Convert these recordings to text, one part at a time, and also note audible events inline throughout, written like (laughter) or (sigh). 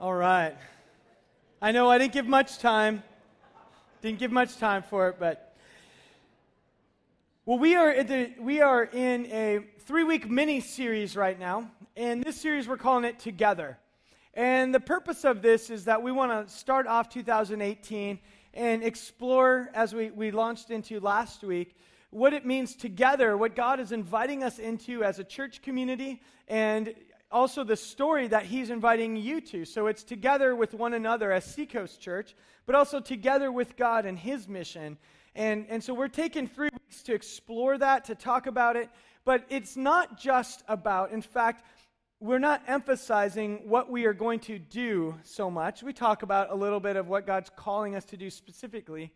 All right. I know I didn't give much time. Didn't give much time for it, but well, we are the, we are in a three-week mini series right now, and this series we're calling it Together. And the purpose of this is that we want to start off 2018 and explore, as we, we launched into last week, what it means together, what God is inviting us into as a church community, and also the story that he's inviting you to. So it's together with one another as Seacoast Church, but also together with God and his mission. And, and so we're taking three weeks to explore that, to talk about it. But it's not just about, in fact, we're not emphasizing what we are going to do so much. We talk about a little bit of what God's calling us to do specifically.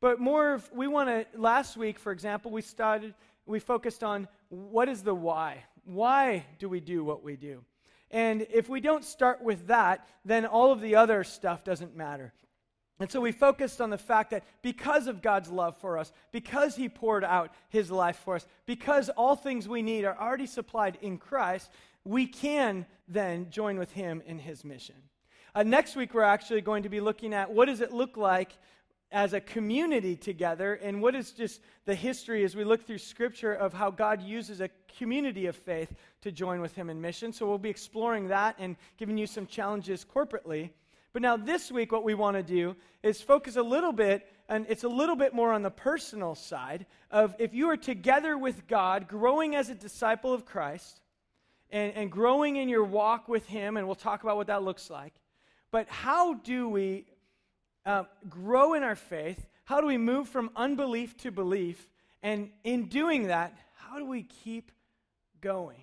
But more of, we want to, last week, for example, we started, we focused on what is the why? Why do we do what we do? And if we don't start with that, then all of the other stuff doesn't matter. And so we focused on the fact that because of God's love for us, because He poured out His life for us, because all things we need are already supplied in Christ, we can then join with Him in His mission. Uh, next week, we're actually going to be looking at what does it look like as a community together and what is just the history as we look through scripture of how God uses a community of faith to join with him in mission. So we'll be exploring that and giving you some challenges corporately. But now this week what we want to do is focus a little bit and it's a little bit more on the personal side of if you are together with God, growing as a disciple of Christ and, and growing in your walk with him and we'll talk about what that looks like. But how do we uh, grow in our faith? How do we move from unbelief to belief? And in doing that, how do we keep going?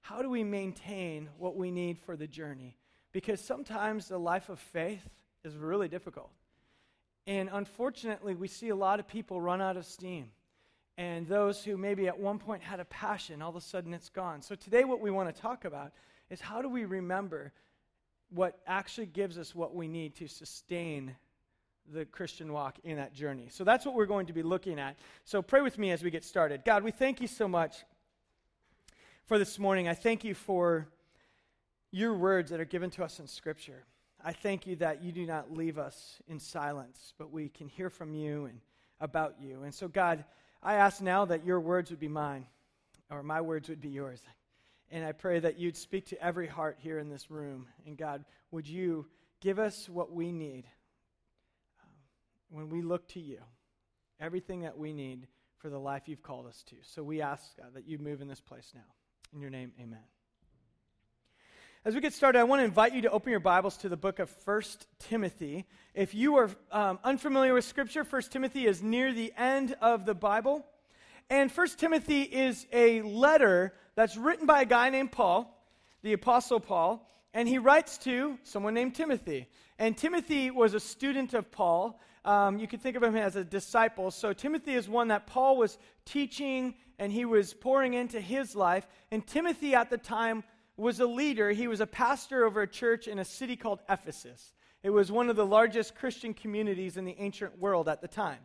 How do we maintain what we need for the journey? Because sometimes the life of faith is really difficult. And unfortunately, we see a lot of people run out of steam. And those who maybe at one point had a passion, all of a sudden it's gone. So today, what we want to talk about is how do we remember what actually gives us what we need to sustain the Christian walk in that journey. So that's what we're going to be looking at. So pray with me as we get started. God, we thank you so much for this morning. I thank you for your words that are given to us in Scripture. I thank you that you do not leave us in silence, but we can hear from you and about you. And so, God, I ask now that your words would be mine, or my words would be yours. And I pray that you'd speak to every heart here in this room. And God, would you give us what we need um, when we look to you? Everything that we need for the life you've called us to. So we ask God, that you move in this place now. In your name, amen. As we get started, I want to invite you to open your Bibles to the book of 1 Timothy. If you are um, unfamiliar with Scripture, 1 Timothy is near the end of the Bible. And 1 Timothy is a letter that's written by a guy named Paul, the Apostle Paul, and he writes to someone named Timothy. And Timothy was a student of Paul. Um, you could think of him as a disciple. So Timothy is one that Paul was teaching and he was pouring into his life. And Timothy at the time was a leader. He was a pastor over a church in a city called Ephesus. It was one of the largest Christian communities in the ancient world at the time.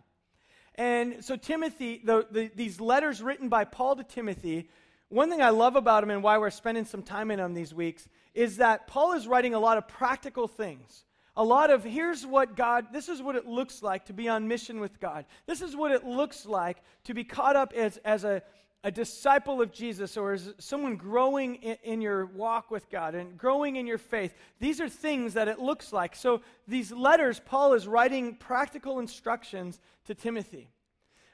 And so, Timothy, the, the, these letters written by Paul to Timothy, one thing I love about them and why we're spending some time in them these weeks is that Paul is writing a lot of practical things. A lot of here's what God, this is what it looks like to be on mission with God. This is what it looks like to be caught up as, as a, a disciple of Jesus or as someone growing in, in, your walk with God and growing in your faith. These are things that it looks like. So, these letters, Paul is writing practical instructions to Timothy.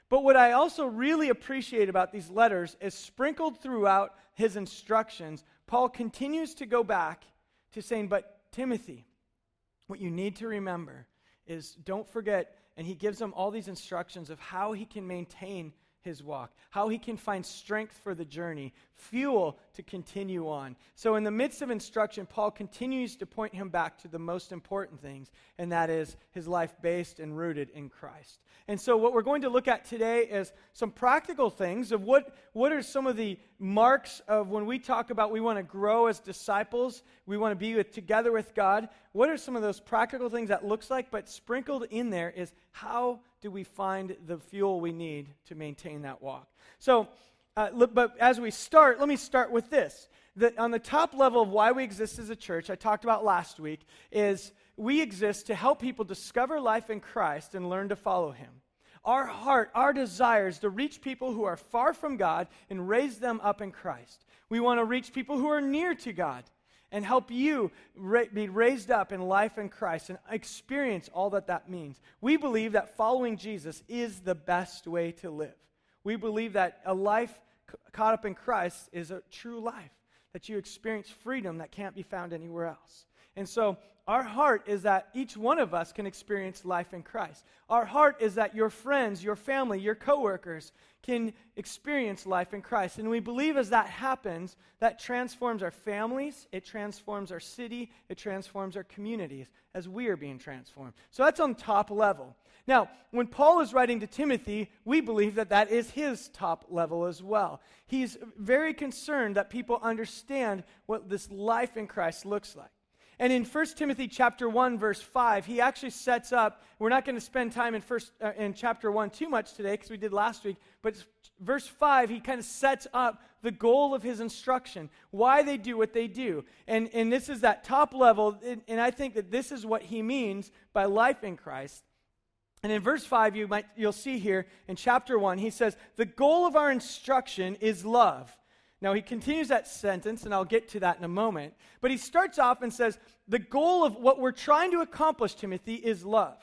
But what I also really appreciate about these letters is sprinkled throughout his instructions, Paul continues to go back to saying, But Timothy, what you need to remember is don't forget, and he gives them all these instructions of how he can maintain his walk, how he can find strength for the journey, fuel to continue on. So, in the midst of instruction, Paul continues to point him back to the most important things, and that is his life based and rooted in Christ. And so, what we're going to look at today is some practical things of what, what are some of the marks of when we talk about we want to grow as disciples, we want to be with, together with God. What are some of those practical things that looks like? But sprinkled in there is how do we find the fuel we need to maintain that walk? So, uh, but as we start, let me start with this. the, on the top level of why we exist as a church, I talked about last week, is we exist to help people discover life in Christ and learn to follow Him. Our heart, our desire is to reach people who are far from God and raise them up in Christ. We want to reach people who are near to God and help you ra- be raised up in life in Christ and experience all that that means. We believe that following Jesus is the best way to live. We believe that a life caught up in Christ is a true life, that you experience freedom that can't be found anywhere else. And so our heart is that each one of us can experience life in Christ. Our heart is that your friends, your family, your coworkers can experience life in Christ. And we believe as that happens, that transforms our families, it transforms our city, it transforms our communities as we are being transformed. So that's on top level. Now, when Paul is writing to Timothy, we believe that that is his top level as well. He's very concerned that people understand what this life in Christ looks like. And in 1 Timothy chapter 1 verse 5, he actually sets up, we're not going to spend time in first uh, in chapter 1 too much today because we did last week, but verse 5 he kind of sets up the goal of his instruction, why they do what they do. And and this is that top level and, and I think that this is what he means by life in Christ. And in verse 5 you might you'll see here in chapter 1 he says, "The goal of our instruction is love." Now, he continues that sentence, and I'll get to that in a moment. But he starts off and says, The goal of what we're trying to accomplish, Timothy, is love.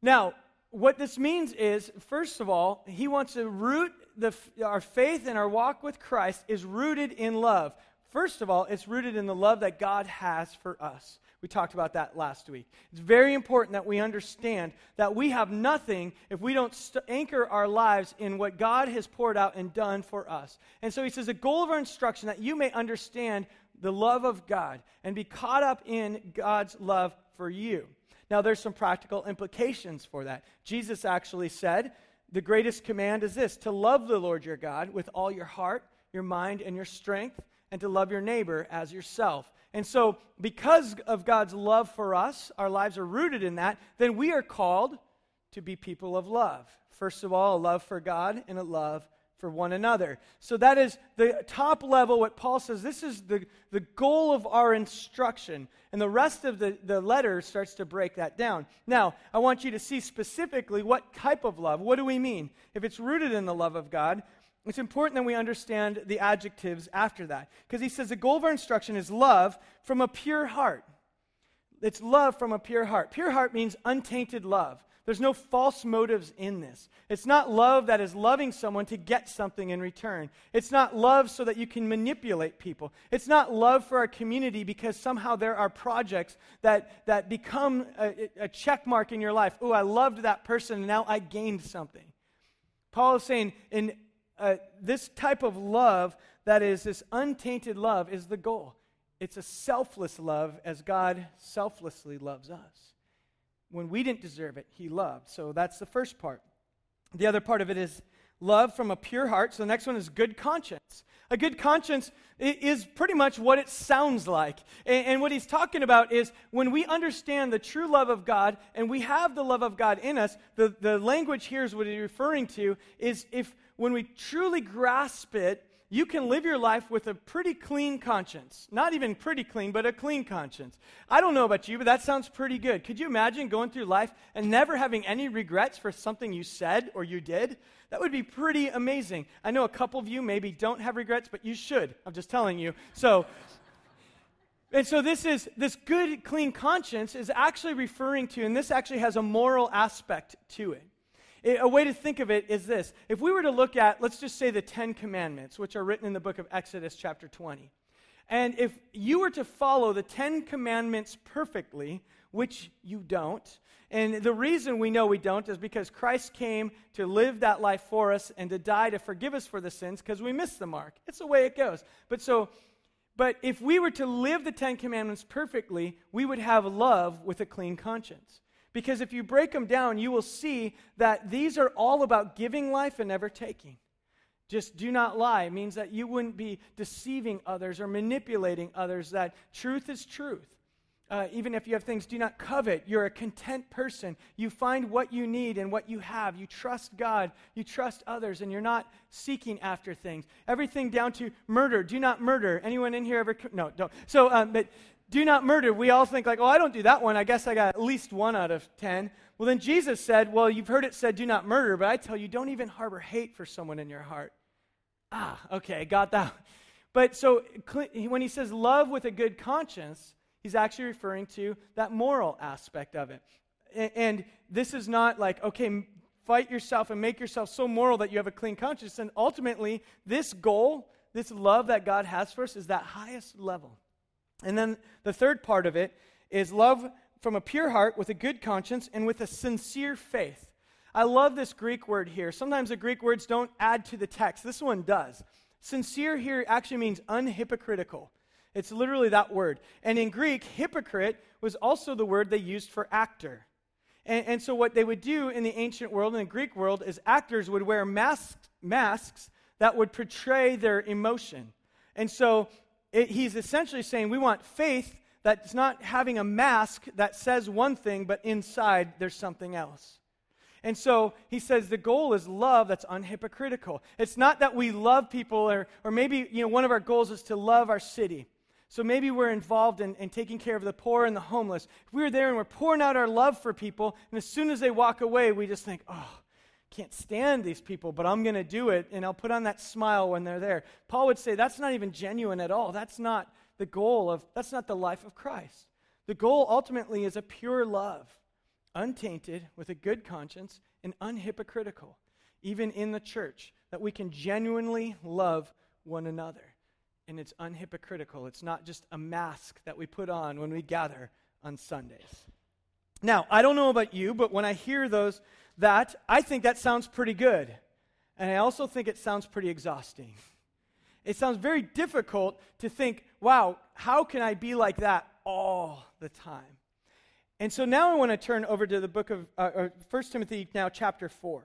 Now, what this means is, first of all, he wants to root the, our faith and our walk with Christ is rooted in love. First of all, it's rooted in the love that God has for us. We talked about that last week. It's very important that we understand that we have nothing if we don't st- anchor our lives in what God has poured out and done for us. And so he says, the goal of our instruction that you may understand the love of God and be caught up in God's love for you. Now, there's some practical implications for that. Jesus actually said, the greatest command is this to love the Lord your God with all your heart, your mind, and your strength, and to love your neighbor as yourself. And so, because of God's love for us, our lives are rooted in that, then we are called to be people of love. First of all, a love for God and a love for one another. So, that is the top level, what Paul says. This is the, the goal of our instruction. And the rest of the, the letter starts to break that down. Now, I want you to see specifically what type of love. What do we mean? If it's rooted in the love of God, it's important that we understand the adjectives after that. Because he says the goal of our instruction is love from a pure heart. It's love from a pure heart. Pure heart means untainted love. There's no false motives in this. It's not love that is loving someone to get something in return. It's not love so that you can manipulate people. It's not love for our community because somehow there are projects that, that become a, a check mark in your life. Oh, I loved that person and now I gained something. Paul is saying in uh, this type of love that is this untainted love is the goal. It's a selfless love as God selflessly loves us. When we didn't deserve it, He loved. So that's the first part. The other part of it is love from a pure heart. So the next one is good conscience. A good conscience is pretty much what it sounds like. And, what he's talking about is when we understand the true love of God and we have the love of God in us, the, the language here is what he's referring to is if when we truly grasp it, you can live your life with a pretty clean conscience. Not even pretty clean, but a clean conscience. I don't know about you, but that sounds pretty good. Could you imagine going through life and never having any regrets for something you said or you did? That would be pretty amazing. I know a couple of you maybe don't have regrets, but you should. I'm just telling you. So, and so this is this good clean conscience is actually referring to and this actually has a moral aspect to it a way to think of it is this. If we were to look at, let's just say, the Ten Commandments, which are written in the book of Exodus, chapter 20, and if you were to follow the Ten Commandments perfectly, which you don't, and the reason we know we don't is because Christ came to live that life for us and to die to forgive us for the sins because we missed the mark. It's the way it goes. But so, but if we were to live the Ten Commandments perfectly, we would have love with a clean conscience. Because if you break them down, you will see that these are all about giving life and never taking. Just do not lie means that you wouldn't be deceiving others or manipulating others, that truth is truth. uh, even if you have things, do not covet. You're a content person. You find what you need and what you have. You trust God. You trust others, and you're not seeking after things. Everything down to murder. Do not murder. Anyone in here ever? No, don't. So, um, but do not murder. We all think like, oh, I don't do that one. I guess I got at least one out of ten. Well, then Jesus said, well, you've heard it said, do not murder, but I tell you, don't even harbor hate for someone in your heart. Ah, okay, got that. But so when he says love with a good conscience, he's actually referring to that moral aspect of it. And this is not like, okay, fight yourself and make yourself so moral that you have a clean conscience. And ultimately, this goal, this love that God has for us, is that highest level. And then the third part of it is love from a pure heart with a good conscience and with a sincere faith. I love this Greek word here. Sometimes the Greek words don't add to the text. This one does. Sincere here actually means unhypocritical. It's literally that word. And in Greek, hypocrite was also the word they used for actor. And, and, so, what they would do in the ancient world, in the Greek world, is actors would wear masks, masks that would portray their emotion. And so, it, he's essentially saying we want faith that's not having a mask that says one thing, but inside there's something else. And so he says the goal is love that's unhypocritical. It's not that we love people, or, or maybe you know, one of our goals is to love our city. So maybe we're involved in, in, taking care of the poor and the homeless. If we're there and we're pouring out our love for people, and as soon as they walk away, we just think, oh, can't stand these people, but I'm going to do it, and I'll put on that smile when they're there. Paul would say that's not even genuine at all. That's not the goal of, that's not the life of Christ. The goal ultimately is a pure love, untainted, with a good conscience, and unhypocritical, even in the church, that we can genuinely love one another and it's unhypocritical. It's not just a mask that we put on when we gather on Sundays. Now, I don't know about you, but when I hear those that, I think that sounds pretty good. And I also think it sounds pretty exhausting. It sounds very difficult to think, wow, how can I be like that all the time? And so now I want to turn over to the book of uh, 1 Timothy, now chapter 4.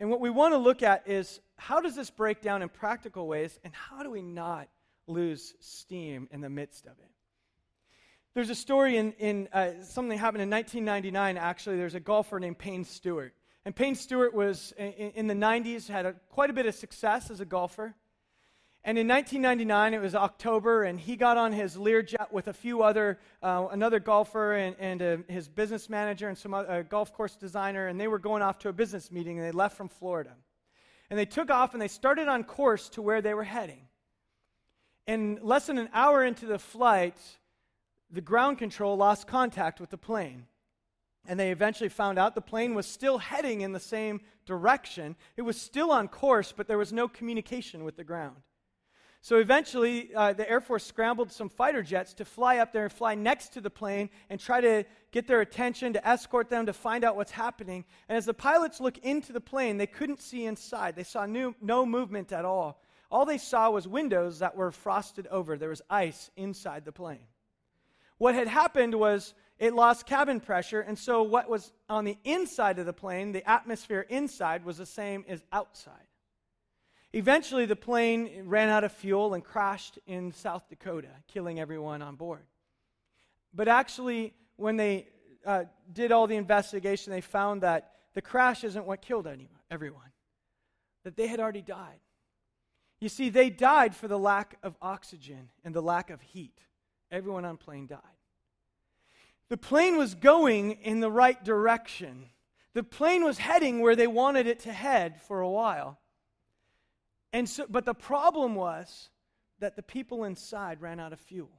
And what we want to look at is how does this break down in practical ways, and how do we not lose steam in the midst of it? There's a story in, in uh, something happened in 1999, actually. There's a golfer named Payne Stewart. And Payne Stewart was, in, in the 90s, had a, quite a bit of success as a golfer. And in 1999, it was October, and he got on his Learjet with a few other, uh, another golfer and, and uh, his business manager and some other, golf course designer, and they were going off to a business meeting, and they left from Florida. And they took off, and they started on course to where they were heading. And less than an hour into the flight, the ground control lost contact with the plane. And they eventually found out the plane was still heading in the same direction. It was still on course, but there was no communication with the ground. So eventually, uh, the Air Force scrambled some fighter jets to fly up there and fly next to the plane and try to get their attention, to escort them, to find out what's happening. And as the pilots looked into the plane, they couldn't see inside. They saw new, no movement at all. All they saw was windows that were frosted over. There was ice inside the plane. What had happened was it lost cabin pressure, and so what was on the inside of the plane, the atmosphere inside, was the same as outside. Eventually, the plane ran out of fuel and crashed in South Dakota, killing everyone on board. But actually, when they uh, did all the investigation, they found that the crash isn't what killed anyone, everyone, that they had already died. You see, they died for the lack of oxygen and the lack of heat. Everyone on plane died. The plane was going in the right direction. The plane was heading where they wanted it to head for a while. And so, but the problem was that the people inside ran out of fuel.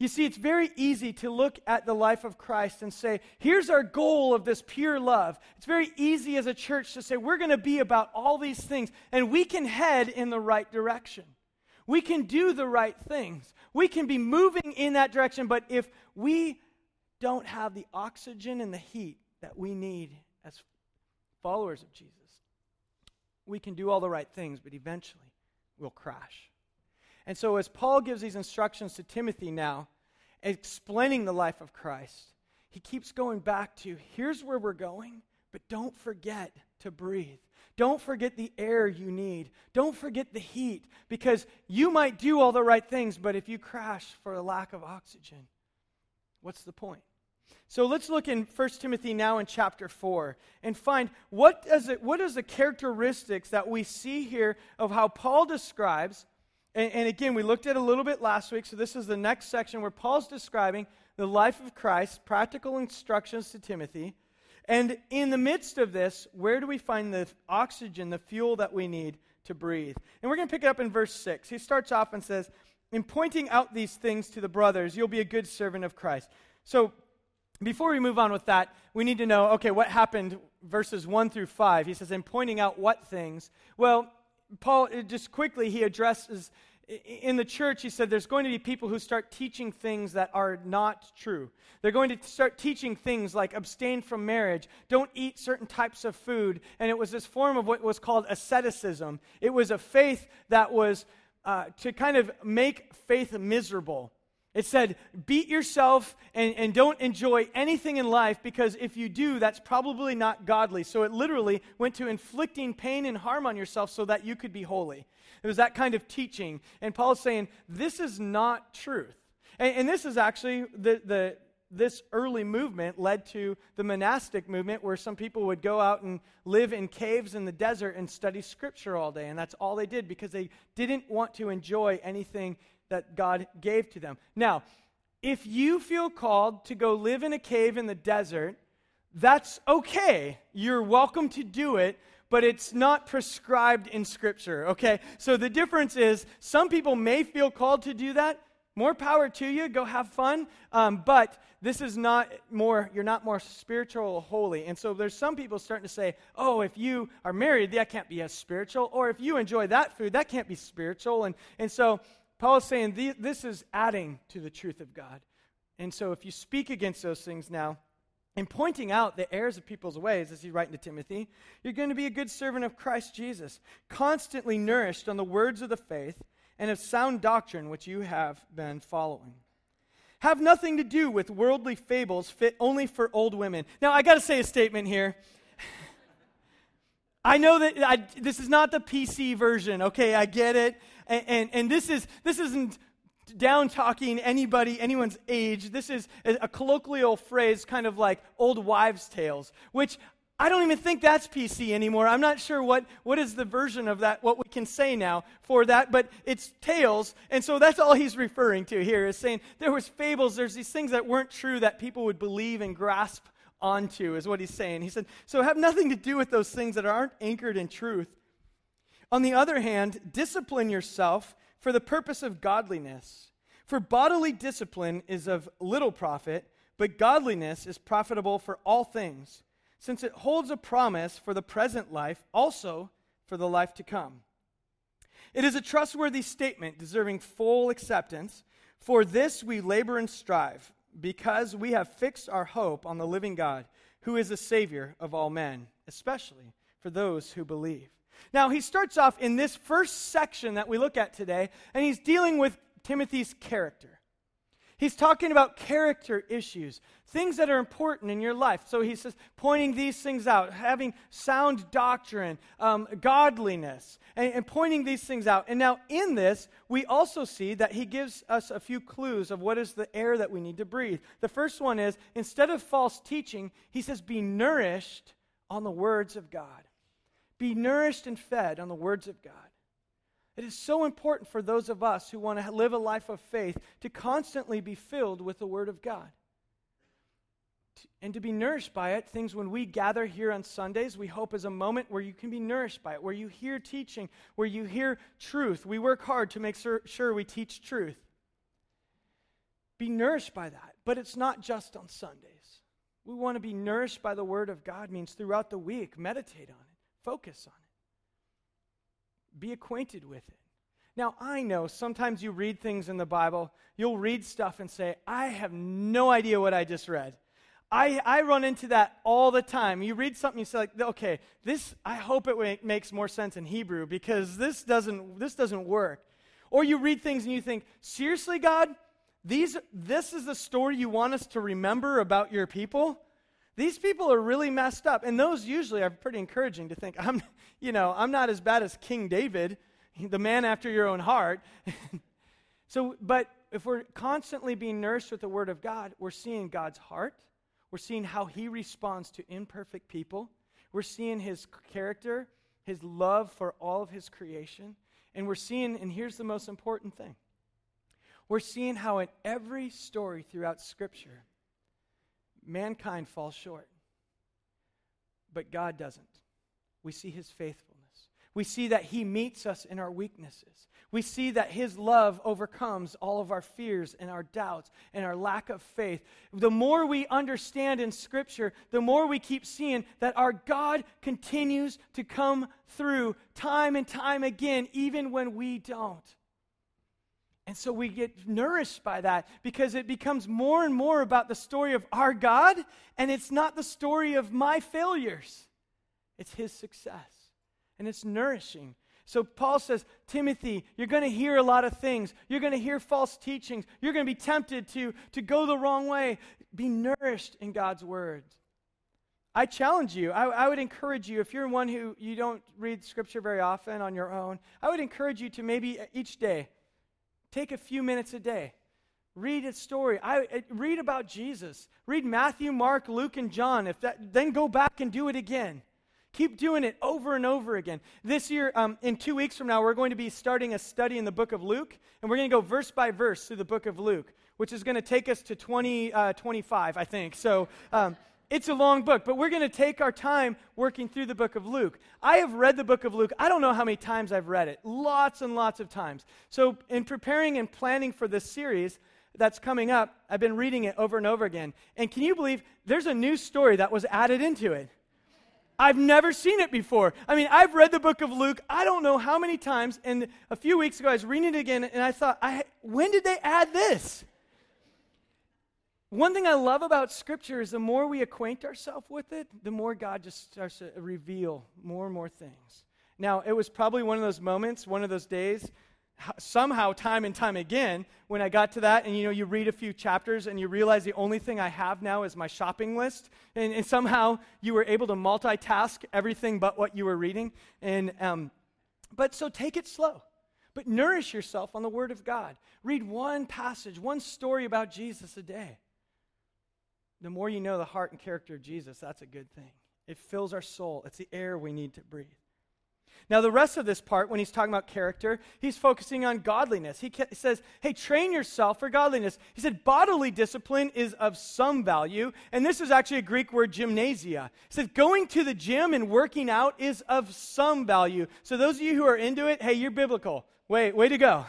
You see, it's very easy to look at the life of Christ and say, here's our goal of this pure love. It's very easy as a church to say, we're going to be about all these things, and we can head in the right direction. We can do the right things. We can be moving in that direction, but if we don't have the oxygen and the heat that we need as followers of Jesus, we can do all the right things, but eventually we'll crash. And so, as Paul gives these instructions to Timothy now, explaining the life of Christ, he keeps going back to here's where we're going, but don't forget to breathe. Don't forget the air you need. Don't forget the heat, because you might do all the right things, but if you crash for a lack of oxygen, what's the point? So let's look in 1 Timothy now in chapter 4 and find what is it what is the characteristics that we see here of how Paul describes and, and again we looked at a little bit last week so this is the next section where Paul's describing the life of Christ, practical instructions to Timothy. And in the midst of this, where do we find the oxygen, the fuel that we need to breathe? And we're going to pick it up in verse 6. He starts off and says, In pointing out these things to the brothers, you'll be a good servant of Christ. So before we move on with that, we need to know okay, what happened verses 1 through 5. He says, in pointing out what things. Well, Paul, uh, just quickly, he addresses in the church, he said there's going to be people who start teaching things that are not true. They're going to start teaching things like abstain from marriage, don't eat certain types of food. And it was this form of what was called asceticism. It was a faith that was uh, to kind of make faith miserable. It said, beat yourself and, and don't enjoy anything in life because if you do, that's probably not godly. So it literally went to inflicting pain and harm on yourself so that you could be holy. It was that kind of teaching. And Paul's saying, this is not truth. And, and this is actually the, the, this early movement led to the monastic movement where some people would go out and live in caves in the desert and study scripture all day. And that's all they did because they didn't want to enjoy anything that God gave to them. Now, if you feel called to go live in a cave in the desert, that's okay. You're welcome to do it, but it's not prescribed in Scripture, okay? So the difference is some people may feel called to do that. More power to you. Go have fun. Um, but this is not more, you're not more spiritual holy. And so there's some people starting to say, oh, if you are married, that can't be as spiritual. Or if you enjoy that food, that can't be spiritual. And, and so Paul is saying this is adding to the truth of God. And so if you speak against those things now, and pointing out the errors of people's ways, as he's writing to Timothy, you're going to be a good servant of Christ Jesus, constantly nourished on the words of the faith and of sound doctrine which you have been following. Have nothing to do with worldly fables fit only for old women. Now, I got to say a statement here. (laughs) I know that I, this is not the PC version, okay? I get it. And, and, and this, is, this isn't down talking anybody, anyone's age. This is a, a colloquial phrase, kind of like old wives' tales, which I don't even think that's PC anymore. I'm not sure what, what is the version of that, what we can say now for that, but it's tales. And so that's all he's referring to here is saying there was fables, there's these things that weren't true that people would believe and grasp onto, is what he's saying. He said, so have nothing to do with those things that aren't anchored in truth. On the other hand, discipline yourself for the purpose of godliness. For bodily discipline is of little profit, but godliness is profitable for all things, since it holds a promise for the present life, also for the life to come. It is a trustworthy statement deserving full acceptance. For this we labor and strive, because we have fixed our hope on the living God, who is the Savior of all men, especially for those who believe. Now, he starts off in this first section that we look at today, and he's dealing with Timothy's character. He's talking about character issues, things that are important in your life. So he says, pointing these things out, having sound doctrine, um, godliness, and, and pointing these things out. And now, in this, we also see that he gives us a few clues of what is the air that we need to breathe. The first one is instead of false teaching, he says, be nourished on the words of God. Be nourished and fed on the words of God. It is so important for those of us who want to live a life of faith to constantly be filled with the Word of God. And to be nourished by it, things when we gather here on Sundays, we hope is a moment where you can be nourished by it, where you hear teaching, where you hear truth. We work hard to make sure we teach truth. Be nourished by that. But it's not just on Sundays. We want to be nourished by the Word of God, means throughout the week, meditate on it. Focus on it. Be acquainted with it. Now, I know sometimes you read things in the Bible, you'll read stuff and say, I have no idea what I just read. I, I run into that all the time. You read something, you say, like, okay, this, I hope it makes more sense in Hebrew because this doesn't, this doesn't work. Or you read things and you think, seriously, God, these, this is the story you want us to remember about your people? These people are really messed up. And those usually are pretty encouraging to think, I'm, (laughs) you know, I'm not as bad as King David, (laughs) the man after your own heart. (laughs) so, but if we're constantly being nourished with the Word of God, we're seeing God's heart. We're seeing how He responds to imperfect people. We're seeing His character, His love for all of His creation. And we're seeing, and here's the most important thing we're seeing how in every story throughout Scripture, mankind falls short, but God doesn't. We see His faithfulness. We see that He meets us in our weaknesses. We see that His love overcomes all of our fears and our doubts and our lack of faith. The more we understand in Scripture, the more we keep seeing that our God continues to come through time and time again, even when we don't. And so we get nourished by that because it becomes more and more about the story of our God, and it's not the story of my failures, it's His success and it's nourishing. So Paul says, Timothy, you're going to hear a lot of things. You're going to hear false teachings. You're going to be tempted to, to go the wrong way. Be nourished in God's words. I challenge you. I, I, would encourage you, if you're one who you don't read scripture very often on your own, I would encourage you to maybe each day take a few minutes a day. Read a story. I, read about Jesus. Read Matthew, Mark, Luke, and John. If that, then go back and do it again. Keep doing it over and over again. This year, um, in two weeks from now, we're going to be starting a study in the book of Luke, and we're going to go verse by verse through the book of Luke, which is going to take us to 20, uh, 25, I think. So um, it's a long book, but we're going to take our time working through the book of Luke. I have read the book of Luke. I don't know how many times I've read it, lots and lots of times. So, in preparing and planning for this series, that's coming up, I've been reading it over and over again. And can you believe there's a new story that was added into it? I've never seen it before. I mean, I've read the book of Luke, I don't know how many times, and a few weeks ago I was reading it again, and I thought, I, when did they add this? One thing I love about Scripture is the more we acquaint ourselves with it, the more God just starts to reveal more and more things. Now, it was probably one of those moments, one of those days somehow time and time again when i got to that and you know you read a few chapters and you realize the only thing i have now is my shopping list. And, and somehow you were able to multitask everything but what you were reading. And um, but so take it slow. But nourish yourself on the word of god. Read one passage one story about jesus a day the more you know the heart and character of jesus that's a good thing it fills our soul it's the air we need to breathe now, the rest of this part, when he's talking about character, he's focusing on godliness. He says, Hey, train yourself for godliness. He said, Bodily discipline is of some value. And this is actually a Greek word, gymnasia. He said, Going to the gym and working out is of some value. So, those of you who are into it, hey, you're biblical. Wait, way to go.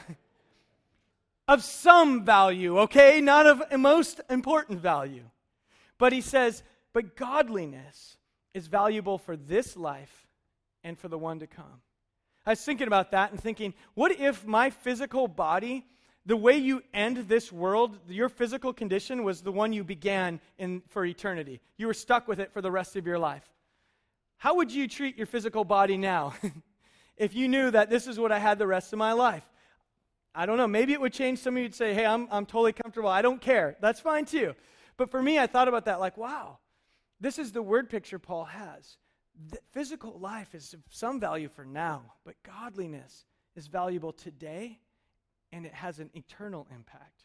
(laughs) of some value, okay? Not of most important value. But he says, But godliness is valuable for this life and for the one to come. I was thinking about that and thinking, what if my physical body, the way you end this world, your physical condition was the one you began in for eternity? You were stuck with it for the rest of your life. How would you treat your physical body now (laughs) if you knew that this is what I had the rest of my life? I don't know. Maybe it would change. Some of you would say, hey, I'm, I'm totally comfortable. I don't care. That's fine too. But for me, I thought about that like, wow, this is the word picture Paul has physical life is of some value for now, but godliness is valuable today and it has an eternal impact.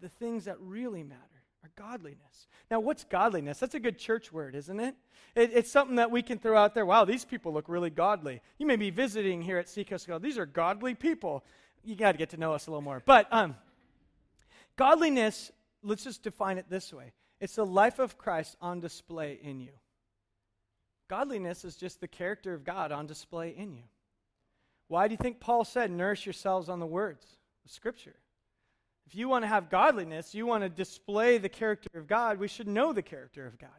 The things that really matter are godliness. Now, what's godliness? That's a good church word, isn't it? it it's something that we can throw out there. Wow, these people look really godly. You may be visiting here at Seacoast School. These are godly people. You got to get to know us a little more. But um, godliness, let's just define it this way it's the life of Christ on display in you. Godliness is just the character of God on display in you. Why do you think Paul said, nourish yourselves on the words of Scripture? If you want to have godliness, you want to display the character of God, we should know the character of God.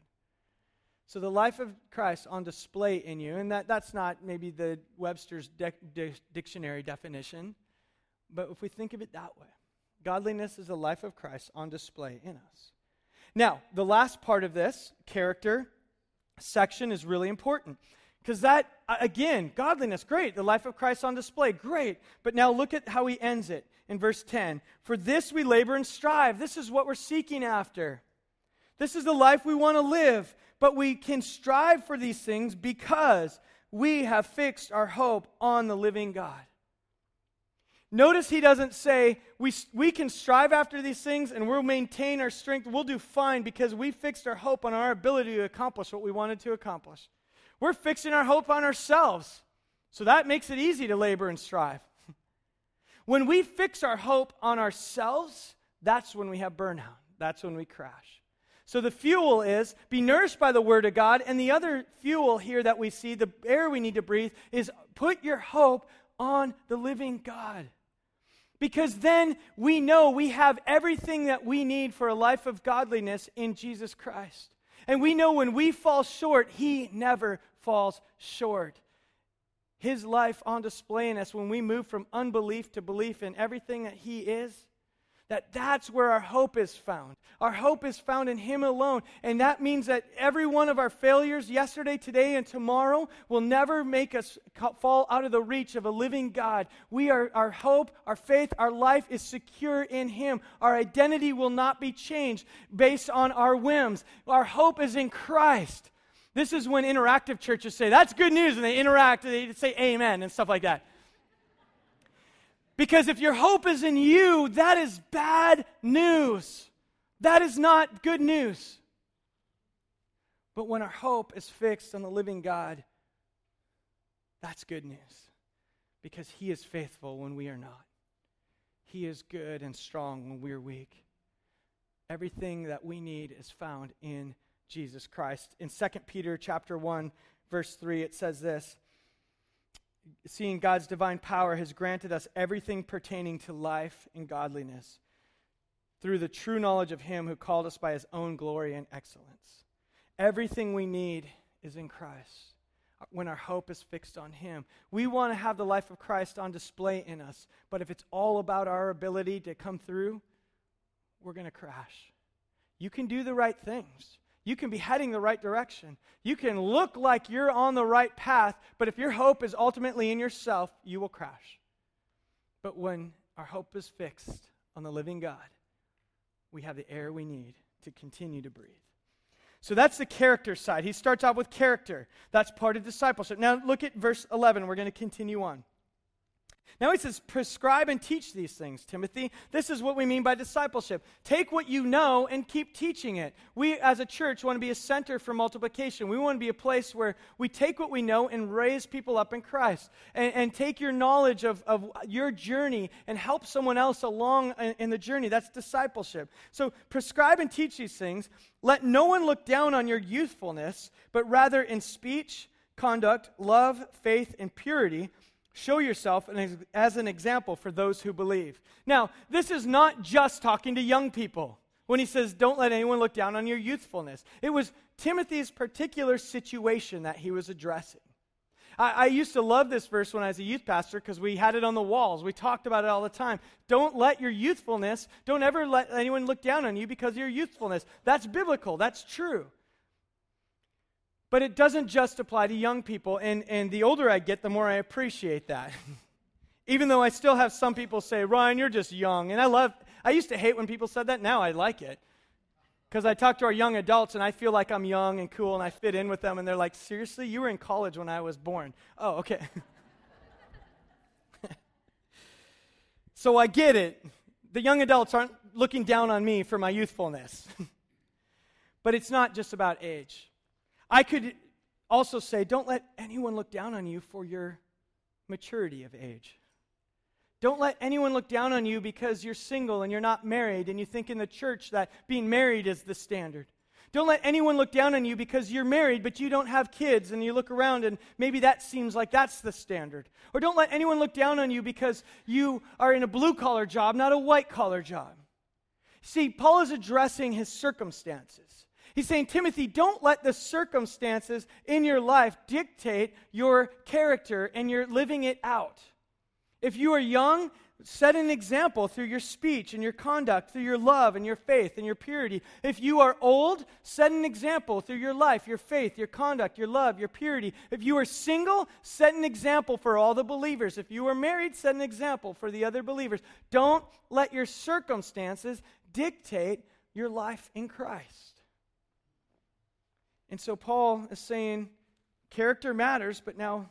So the life of Christ on display in you, and that, that's not maybe the Webster's de- de- dictionary definition, but if we think of it that way, godliness is the life of Christ on display in us. Now, the last part of this, character, section is really important. Because that, again, godliness, great. The life of Christ on display, great. But now look at how he ends it in verse 10. For this we labor and strive. This is what we're seeking after. This is the life we want to live. But we can strive for these things because we have fixed our hope on the living God. Notice he doesn't say, we, we can strive after these things and we'll maintain our strength. We'll do fine because we fixed our hope on our ability to accomplish what we wanted to accomplish. We're fixing our hope on ourselves. So that makes it easy to labor and strive. (laughs) when we fix our hope on ourselves, that's when we have burnout. That's when we crash. So the fuel is be nourished by the word of God. And the other fuel here that we see, the air we need to breathe, is put your hope on the living God. Because then we know we have everything that we need for a life of godliness in Jesus Christ. And we know when we fall short, He never falls short. His life on display in us when we move from unbelief to belief in everything that He is that that's where our hope is found. Our hope is found in Him alone. And that means that every one of our failures, yesterday, today, and tomorrow, will never make us fall out of the reach of a living God. We are, our hope, our faith, our life is secure in Him. Our identity will not be changed based on our whims. Our hope is in Christ. This is when interactive churches say, that's good news, and they interact, and they say amen and stuff like that. Because if your hope is in you, that is bad news. That is not good news. But when our hope is fixed on the living God, that's good news. Because He is faithful when we are not. He is good and strong when we're weak. Everything that we need is found in Jesus Christ. In 2 Peter chapter 1, verse 3, it says this seeing God's divine power has granted us everything pertaining to life and godliness through the true knowledge of Him who called us by His own glory and excellence. Everything we need is in Christ when our hope is fixed on Him. We want to have the life of Christ on display in us, but if it's all about our ability to come through, we're going to crash. You can do the right things. You can be heading the right direction. You can look like you're on the right path, but if your hope is ultimately in yourself, you will crash. But when our hope is fixed on the living God, we have the air we need to continue to breathe. So that's the character side. He starts out with character. That's part of discipleship. Now look at verse 11. We're going to continue on. Now he says, prescribe and teach these things, Timothy. This is what we mean by discipleship. Take what you know and keep teaching it. We, as a church, want to be a center for multiplication. We want to be a place where we take what we know and raise people up in Christ. And, and take your knowledge of, of your journey and help someone else along in, in the journey. That's discipleship. So prescribe and teach these things. Let no one look down on your youthfulness, but rather in speech, conduct, love, faith, and purity Show yourself as an example for those who believe. Now, this is not just talking to young people when he says, Don't let anyone look down on your youthfulness. It was Timothy's particular situation that he was addressing. I, I used to love this verse when I was a youth pastor because we had it on the walls. We talked about it all the time. Don't let your youthfulness, don't ever let anyone look down on you because of your youthfulness. That's biblical, that's true. But it doesn't just apply to young people. And, and the older I get, the more I appreciate that. (laughs) Even though I still have some people say, Ryan, you're just young. And I love, I used to hate when people said that. Now I like it. Because I talk to our young adults and I feel like I'm young and cool and I fit in with them. And they're like, seriously? You were in college when I was born. Oh, okay. (laughs) so I get it. The young adults aren't looking down on me for my youthfulness. (laughs) but it's not just about age. I could also say, don't let anyone look down on you for your maturity of age. Don't let anyone look down on you because you're single and you're not married and you think in the church that being married is the standard. Don't let anyone look down on you because you're married but you don't have kids and you look around and maybe that seems like that's the standard. Or don't let anyone look down on you because you are in a blue collar job, not a white collar job. See, Paul is addressing his circumstances. He's saying, Timothy, don't let the circumstances in your life dictate your character and you're living it out. If you are young, set an example through your speech and your conduct, through your love and your faith and your purity. If you are old, set an example through your life, your faith, your conduct, your love, your purity. If you are single, set an example for all the believers. If you are married, set an example for the other believers. Don't let your circumstances dictate your life in Christ. And so Paul is saying character matters, but now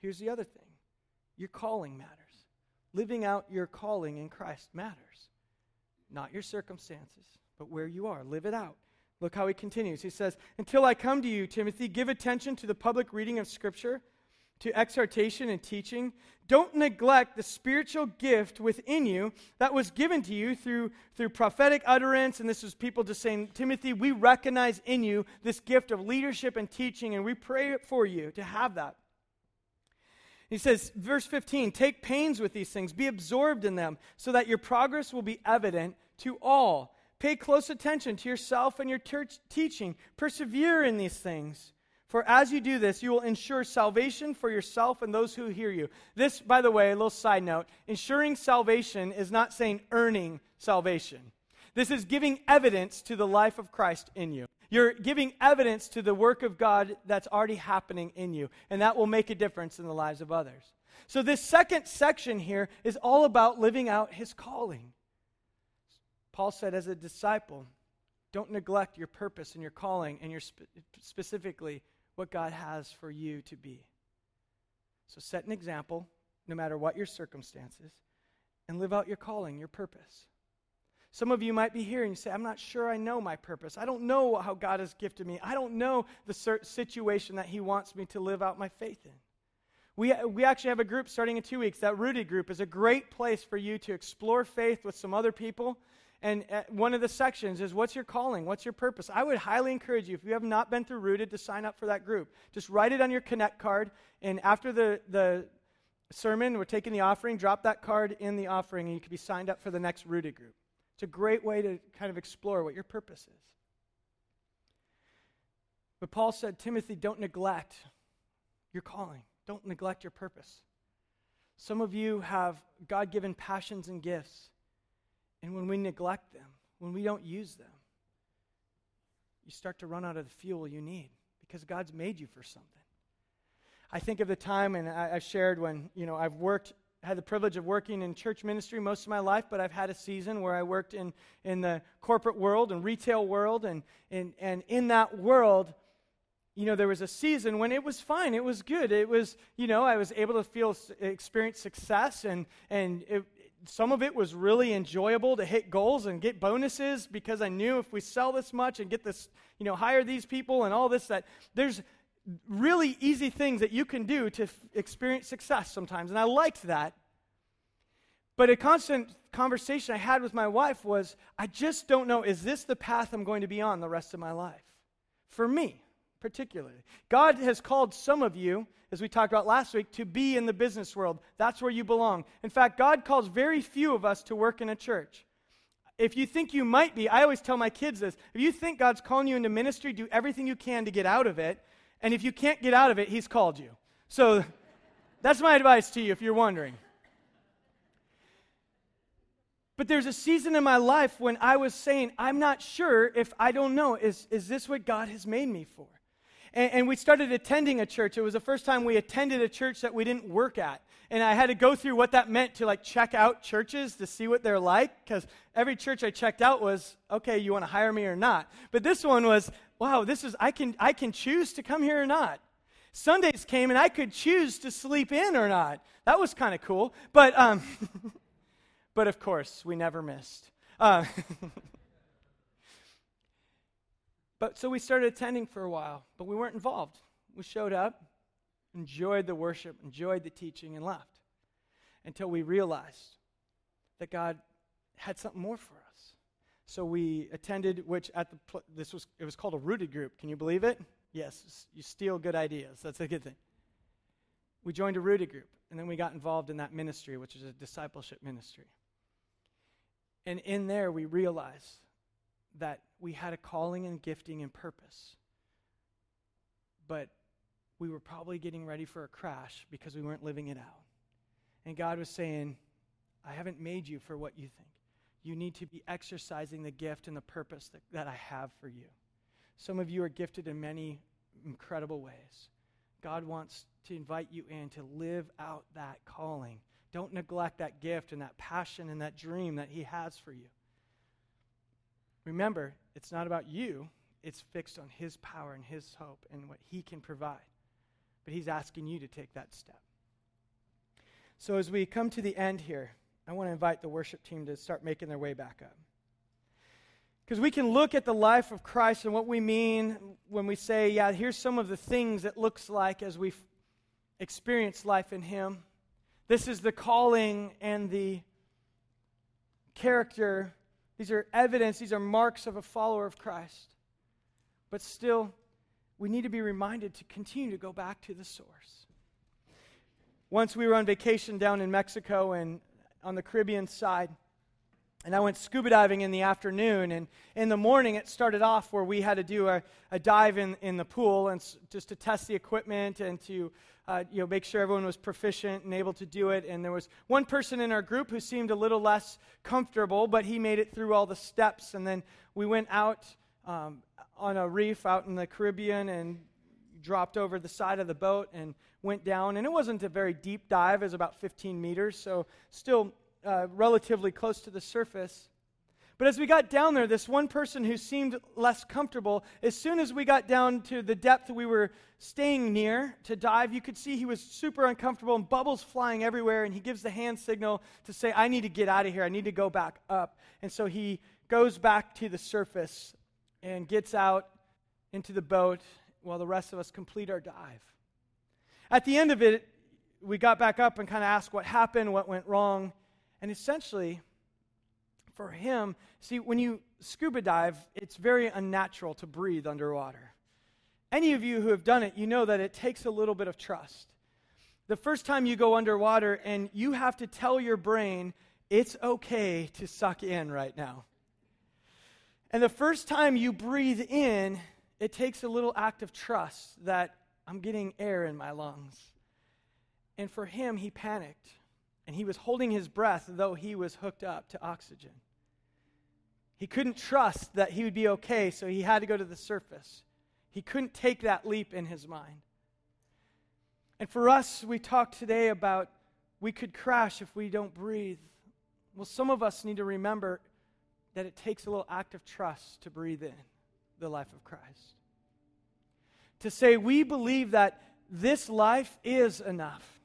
here's the other thing your calling matters. living out your calling in Christ matters. Not your circumstances, but where you are. Live it out. Look how he continues. He says, Until I come to you, Timothy, give attention to the public reading of Scripture, to exhortation and teaching. Don't neglect the spiritual gift within you that was given to you through, through prophetic utterance. And this is people just saying, Timothy, we recognize in you this gift of leadership and teaching, and we pray for you to have that. He says, verse 15, take pains with these things, be absorbed in them, so that your progress will be evident to all. Pay close attention to yourself and your church teaching. Persevere in these things. For as you do this, you will ensure salvation for yourself and those who hear you. This, by the way, a little side note ensuring salvation is not saying earning salvation. This is giving evidence to the life of Christ in you. You're giving evidence to the work of God that's already happening in you, and that will make a difference in the lives of others. So, this second section here is all about living out his calling. Paul said, as a disciple, don't neglect your purpose and your calling and your spe- specifically what God has for you to be. So set an example, no matter what your circumstances, and live out your calling, your purpose. Some of you might be here and you say, I'm not sure I know my purpose. I don't know how God has gifted me. I don't know the situation that He wants me to live out my faith in. We, we actually have a group starting in two weeks. That Rooted group is a great place for you to explore faith with some other people and uh, one of the sections is what's your calling? What's your purpose? I would highly encourage you, if you have not been through Rooted, to sign up for that group. Just write it on your Connect card. And after the, the sermon, we're taking the offering, drop that card in the offering, and you can be signed up for the next Rooted group. It's a great way to kind of explore what your purpose is. But Paul said, Timothy, don't neglect your calling, don't neglect your purpose. Some of you have God given passions and gifts and when we neglect them, when we don't use them, you start to run out of the fuel you need because God's made you for something. I think of the time, and I, have shared when, you know, I've worked, had the privilege of working in church ministry most of my life, but I've had a season where I worked in, in the corporate world and retail world. And, and, and in that world, you know, there was a season when it was fine. It was good. It was, you know, I was able to feel, experience success, and, and it, some of it was really enjoyable to hit goals and get bonuses because I knew if we sell this much and get this, you know, hire these people and all this, that there's really easy things that you can do to f- experience success sometimes. And I liked that. But a constant conversation I had with my wife was I just don't know, is this the path I'm going to be on the rest of my life? For me, particularly. God has called some of you as we talked about last week, to be in the business world. That's where you belong. In fact, God calls very few of us to work in a church. If you think you might be, I always tell my kids this if you think God's calling you into ministry, do everything you can to get out of it. And if you can't get out of it, He's called you. So that's my advice to you if you're wondering. But there's a season in my life when I was saying, I'm not sure if I don't know, is, is this what God has made me for? And, and, we started attending a church. It was the first time we attended a church that we didn't work at. And I had to go through what that meant to like check out churches to see what they're like. Because every church I checked out was, okay, you want to hire me or not. But this one was, wow, this is, I can, I can choose to come here or not. Sundays came and I could choose to sleep in or not. That was kind of cool. But, um, (laughs) but of course, we never missed. Uh, (laughs) But so we started attending for a while, but we weren't involved. We showed up, enjoyed the worship, enjoyed the teaching, and left until we realized that God had something more for us. So we attended, which at the pl- this was it was called a rooted group. Can you believe it? Yes, you steal good ideas. That's a good thing. We joined a rooted group, and then we got involved in that ministry, which is a discipleship ministry. And in there, we realized that we had a calling and gifting and purpose. But we were probably getting ready for a crash because we weren't living it out. And God was saying, I haven't made you for what you think. You need to be exercising the gift and the purpose that, that I have for you. Some of you are gifted in many incredible ways. God wants to invite you in to live out that calling. Don't neglect that gift and that passion and that dream that He has for you. Remember, it's not about you, it's fixed on His power and His hope and what He can provide. But He's asking you to take that step. So, as we come to the end here, I want to invite the worship team to start making their way back up. Because we can look at the life of Christ and what we mean when we say, yeah, here's some of the things it looks like as we experience life in Him. This is the calling and the character. These are evidence, these are marks of a follower of Christ. But still, we need to be reminded to continue to go back to the source. Once we were on vacation down in Mexico and on the Caribbean side. And I went scuba diving in the afternoon. And in the morning, it started off where we had to do a, a dive in, in the pool and s- just to test the equipment and to uh, you know, make sure everyone was proficient and able to do it. And there was one person in our group who seemed a little less comfortable, but he made it through all the steps. And then we went out um, on a reef out in the Caribbean and dropped over the side of the boat and went down. And it wasn't a very deep dive, it was about 15 meters, so still uh, relatively close to the surface. But as we got down there, this one person who seemed less comfortable, as soon as we got down to the depth we were staying near to dive, you could see he was super uncomfortable and bubbles flying everywhere. And he gives the hand signal to say, I need to get out of here. I need to go back up. And so he goes back to the surface and gets out into the boat while the rest of us complete our dive. At the end of it, we got back up and kind of asked what happened, what went wrong. And essentially, for him, see, when you scuba dive, it's very unnatural to breathe underwater. Any of you who have done it, you know that it takes a little bit of trust. The first time you go underwater and you have to tell your brain, it's okay to suck in right now. And the first time you breathe in, it takes a little act of trust that I'm getting air in my lungs. And for him, he panicked. And he was holding his breath, though he was hooked up to oxygen. He couldn't trust that he would be okay, so he had to go to the surface. He couldn't take that leap in his mind. And for us, we talked today about we could crash if we don't breathe. Well, some of us need to remember that it takes a little act of trust to breathe in the life of Christ. To say, we believe that this life is enough.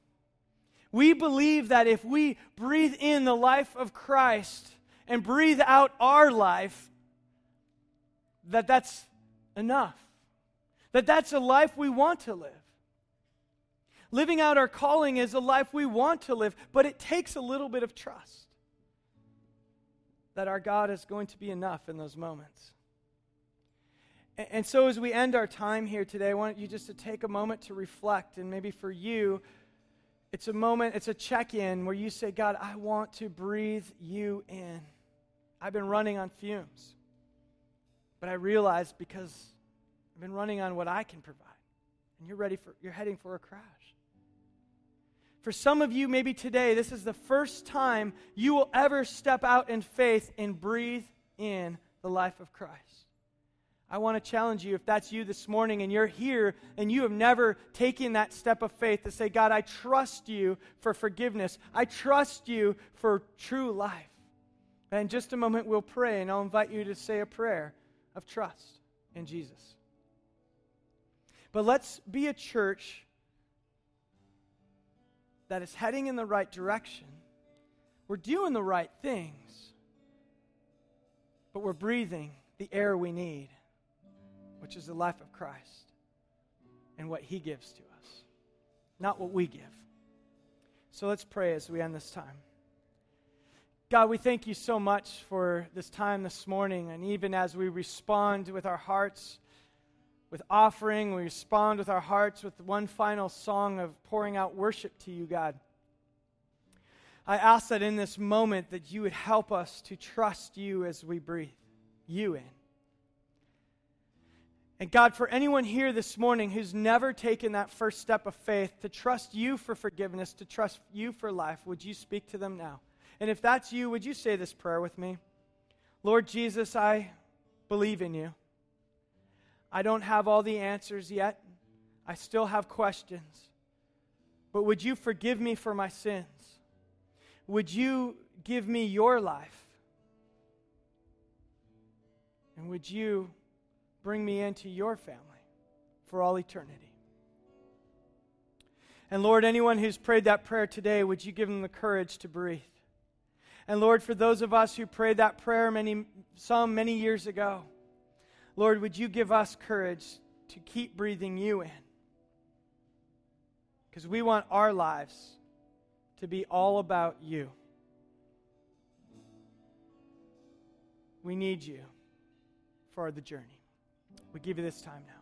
We believe that if we breathe in the life of Christ and breathe out our life, that that's enough. That that's a life we want to live. Living out our calling is a life we want to live, but it takes a little bit of trust that our God is going to be enough in those moments. And, and so, as we end our time here today, I want you just to take a moment to reflect, and maybe for you, it's a moment, it's a check in where you say, God, I want to breathe you in. I've been running on fumes. But I realize because I've been running on what I can provide. And you're ready for, you're heading for a crash. For some of you, maybe today, this is the first time you will ever step out in faith and breathe in the life of Christ. I want to challenge you if that's you this morning and you're here and you have never taken that step of faith to say, God, I trust you for forgiveness. I trust you for true life. And in just a moment, we'll pray, and I'll invite you to say a prayer of trust in Jesus. But let's be a church that is heading in the right direction. We're doing the right things, but we're breathing the air we need, which is the life of Christ and what He gives to us, not what we give. So let's pray as we end this time. God, we thank you so much for this time this morning, and even as we respond with our hearts with offering. We respond with our hearts with one final song of pouring out worship to you, God. I ask that in this moment that you would help us to trust you as we breathe you in. And God, for anyone here this morning who's never taken that first step of faith to trust you for forgiveness, to trust you for life, would you speak to them now? And if that's you, would you say this prayer with me? Lord Jesus, I believe in you. I don't have all the answers yet. I still have questions. But would you forgive me for my sins? Would you give me your life? And would you bring me into your family for all eternity? And Lord, anyone who's prayed that prayer today, would you give them the courage to breathe? And Lord, for those of us who prayed that prayer many, some many years ago, Lord, would you give us courage to keep breathing you in? Because we want our lives to be all about you. We need you for the journey. We give you this time now.